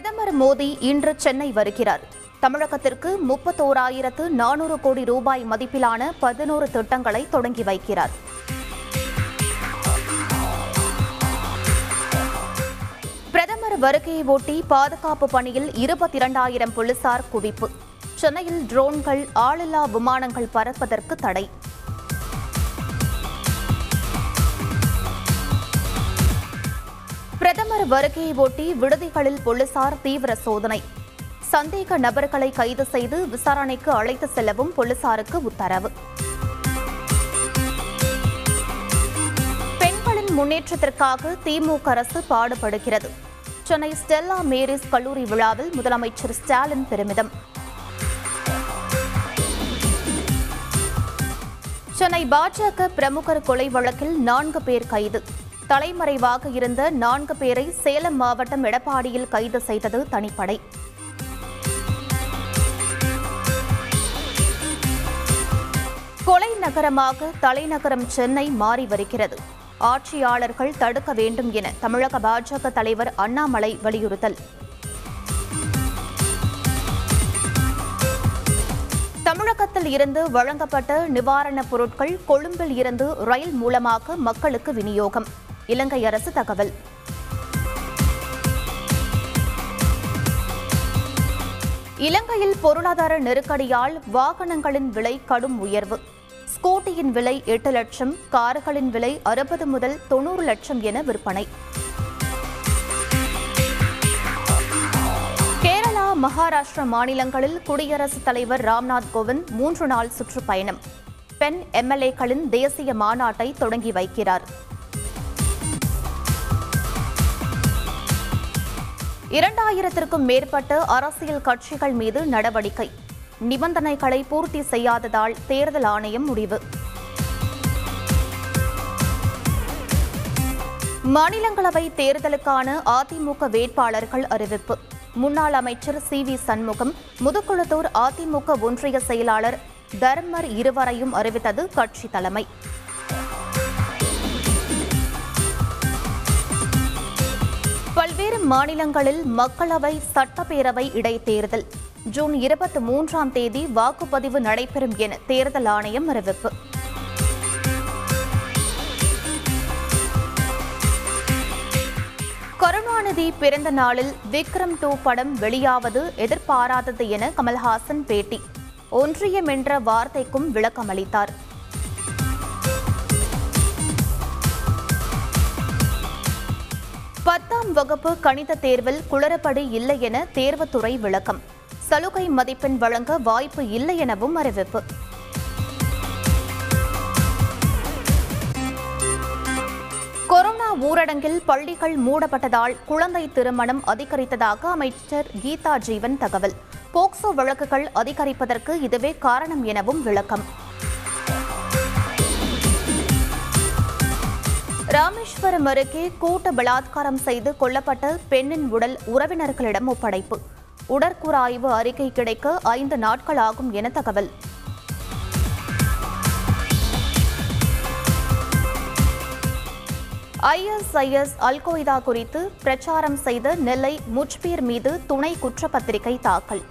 பிரதமர் மோடி இன்று சென்னை வருகிறார். தமிழகத்திற்கு முப்பத்தோராயிரத்து நானூறு கோடி ரூபாய் மதிப்பிலான பதினோரு திட்டங்களை தொடங்கி வைக்கிறார். பிரதமர் வருகையை ஒட்டி பாதுகாப்பு பணியில் இருபத்தி இரண்டாயிரம் போலீசார் குவிப்பு. சென்னையில் ட்ரோன்கள் ஆளில்லா விமானங்கள் பறப்பதற்கு தடை. பிரதமர் வருகையை ஒட்டி விடுதிகளில் போலீசார் தீவிர சோதனை. சந்தேக நபர்களை கைது செய்து விசாரணைக்கு அழைத்து செல்லவும் போலீசாருக்கு உத்தரவு. பெண்களின் முன்னேற்றத்திற்காக திமுக அரசு பாடுபடுகிறது. சென்னை ஸ்டெல்லா மேரிஸ் கல்லூரி விழாவில் முதலமைச்சர் ஸ்டாலின் பெருமிதம். சென்னை பாஜக பிரமுகர் கொலை வழக்கில் நான்கு பேர் கைது. தலைமறைவாக இருந்த நான்கு பேரை சேலம் மாவட்டம் எடப்பாடியில் கைது செய்தது தனிப்படை. கொலை நகரமாக தலைநகரம் சென்னை மாறி வருகிறது. ஆட்சியாளர்கள் தடுக்க வேண்டும் என தமிழக பாஜக தலைவர் அண்ணாமலை வலியுறுத்தல். தமிழகத்தில் இருந்து வழங்கப்பட்ட நிவாரணப் பொருட்கள் கொழும்பில் இருந்து ரயில் மூலமாக மக்களுக்கு விநியோகம். இலங்கை அரசு தகவல். இலங்கையில் பொருளாதார நெருக்கடியால் வாகனங்களின் விலை கடும் உயர்வு. ஸ்கூட்டியின் விலை எட்டு லட்சம் கார்களின் விலை அறுபது முதல் தொண்ணூறு லட்சம் என விற்பனை. மகாராஷ்டிரா மாநிலங்களில் குடியரசுத் தலைவர் ராம்நாத் கோவிந்த் மூன்று நாள் சுற்றுப்பயணம். பெண் எம்எல்ஏக்களின் தேசிய மாநாட்டை தொடங்கி வைக்கிறார். இரண்டாயிரத்திற்கும் மேற்பட்ட அரசியல் கட்சிகள் மீது நடவடிக்கை. நிபந்தனைகளை பூர்த்தி செய்யாததால் தேர்தல் ஆணையம் முடிவு. மாநிலங்களவை தேர்தலுக்கான அதிமுக வேட்பாளர்கள் அறிவிப்பு. முன்னாள் அமைச்சர் சி வி சண்முகம் முதுகுளத்தூர் அதிமுக ஒன்றிய செயலாளர் தர்மர் இருவரையும் அறிவித்தது கட்சி தலைமை. பல்வேறு மாநிலங்களில் மக்களவை சட்டப்பேரவை இடைத்தேர்தல். ஜூன் இருபத்தி மூன்றாம் தேதி வாக்குப்பதிவு நடைபெறும் என தேர்தல் ஆணையம் அறிவிப்பு. கருணாநிதி பிறந்த நாளில் விக்ரம் டூ படம் வெளியாவது எதிர்பாராதது என கமல்ஹாசன் பேட்டி. ஒன்றியம் என்ற வார்த்தைக்கும் விளக்கமளித்தார். பத்தாம் வகுப்பு கணித தேர்வில் குளறுபடி இல்லை என தேர்வுத்துறை விளக்கம். சலுகை மதிப்பெண் வழங்க வாய்ப்பு இல்லை எனவும் அறிவிப்பு. ஊரடங்கில் பள்ளிகள் மூடப்பட்டதால் குழந்தை திருமணம் அதிகரித்ததாக அமைச்சர் கீதா ஜீவன் தகவல். போக்சோ வழக்குகள் அதிகரிப்பதற்கு இதுவே காரணம் எனவும் விளக்கம். ராமேஸ்வரம் அருகே கூட்ட பலாத்காரம் செய்து கொல்லப்பட்ட பெண்ணின் உடல் உறவினர்களிடம் ஒப்படைப்பு. உடற்கூறாய்வு அறிக்கை கிடைக்க ஐந்து நாட்கள் ஆகும் என தகவல். ஐஎஸ்ஐஎஸ் அல்கொய்தா குறித்து பிரச்சாரம் செய்த நெல்லை முஜ்பீர் மீது துணை குற்றப்பத்திரிகை தாக்கல்.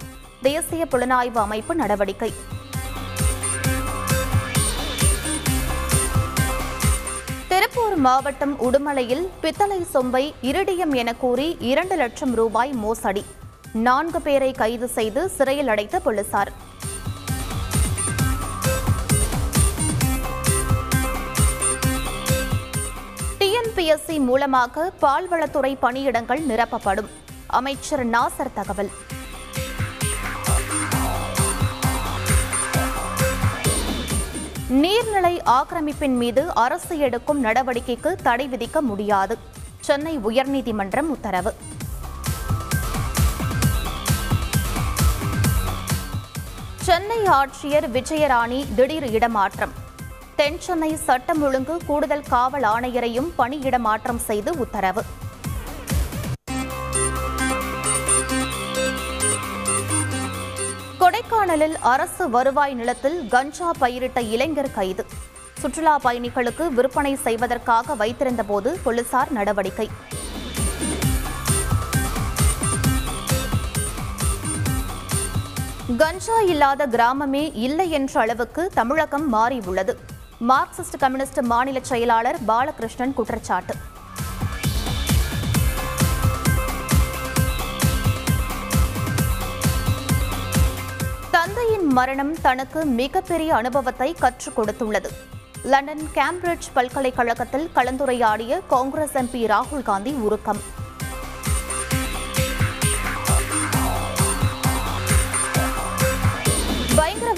தேசிய புலனாய்வு அமைப்பு நடவடிக்கை. திருப்பூர் மாவட்டம் உடுமலையில் பித்தளை சொம்பை இருடியம் என கூறி இரண்டு லட்சம் ரூபாய் மோசடி. நான்கு பேரை கைது செய்து சிறையில் அடைத்த போலீசார். டிஎன்பிஎஸ்சி மூலமாக பால்வளத்துறை பணியிடங்கள் நிரப்பப்படும். அமைச்சர் நாசர் தகவல். நீர்நிலை ஆக்கிரமிப்பின் மீது அரசு எடுக்கும் நடவடிக்கைக்கு தடை விதிக்க முடியாது. சென்னை உயர்நீதிமன்றம் உத்தரவு. சென்னை ஆட்சியர் விஜயராணி திடீர் இடமாற்றம். தென் சென்னை சட்டம் ஒழுங்கு கூடுதல் காவல் ஆணையரையும் பணியிடமாற்றம் செய்து உத்தரவு. கொடைக்கானலில் அரசு வருவாய் நிலத்தில் கஞ்சா பயிரிட்ட இளைஞர் கைது. சுற்றுலா பயணிகளுக்கு விற்பனை செய்வதற்காக வைத்திருந்தபோது போலீசார் நடவடிக்கை. கஞ்சா இல்லாத கிராமமே இல்லை என்ற அளவுக்கு தமிழகம் மாறியுள்ளது. மார்க்சிஸ்ட் கம்யூனிஸ்ட் மாநில செயலாளர் பாலகிருஷ்ணன் குற்றச்சாட்டு. தந்தையின் மரணம் தனக்கு மிகப்பெரிய அனுபவத்தை கற்றுக் கொடுத்துள்ளது. லண்டன் கேம்பிரிட்ஜ் பல்கலைக்கழகத்தில் கலந்துரையாடிய காங்கிரஸ் எம்பி ராகுல் காந்தி உருக்கம்.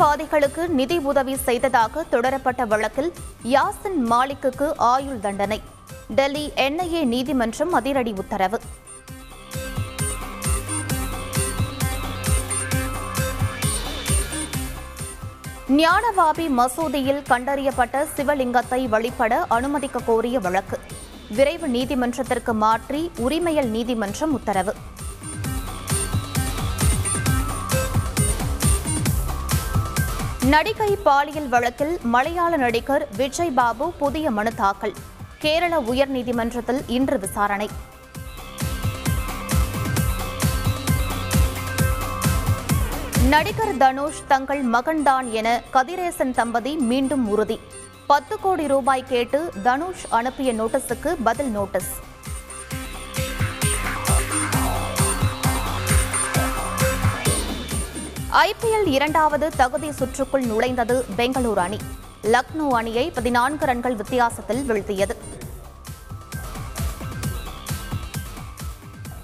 தீவிரவாதிகளுக்கு நிதி உதவி செய்ததாக தொடரப்பட்ட வழக்கில் யாசின் மாலிக்குக்கு ஆயுள் தண்டனை. டெல்லி என்ஐஏ நீதிமன்றம் அதிரடி உத்தரவு. ஞானவாபி மசூதியில் கண்டறியப்பட்ட சிவலிங்கத்தை வழிபட அனுமதிக்க கோரிய வழக்கு. விரைவு நீதிமன்றத்திற்கு மாற்றி உரிமையல் நீதிமன்றம் உத்தரவு. நடிகை பாலியல் வழக்கில் மலையாள நடிகர் விஜய் பாபு புதிய மனு தாக்கல். கேரள உயர்நீதிமன்றத்தில் இன்று விசாரணை. நடிகர் தனுஷ் தங்கள் மகன்தான் என கதிரேசன் தம்பதி மீண்டும் உறுதி. பத்து கோடி ரூபாய் கேட்டு தனுஷ் அனுப்பிய நோட்டீஸுக்கு பதில் நோட்டீஸ். ஐபிஎல் இரண்டாவது தகுதி சுற்றுக்குள் நுழைந்தது பெங்களூரு அணி. லக்னோ அணியை பதினான்கு ரன்கள் வித்தியாசத்தில் வீழ்த்தியது.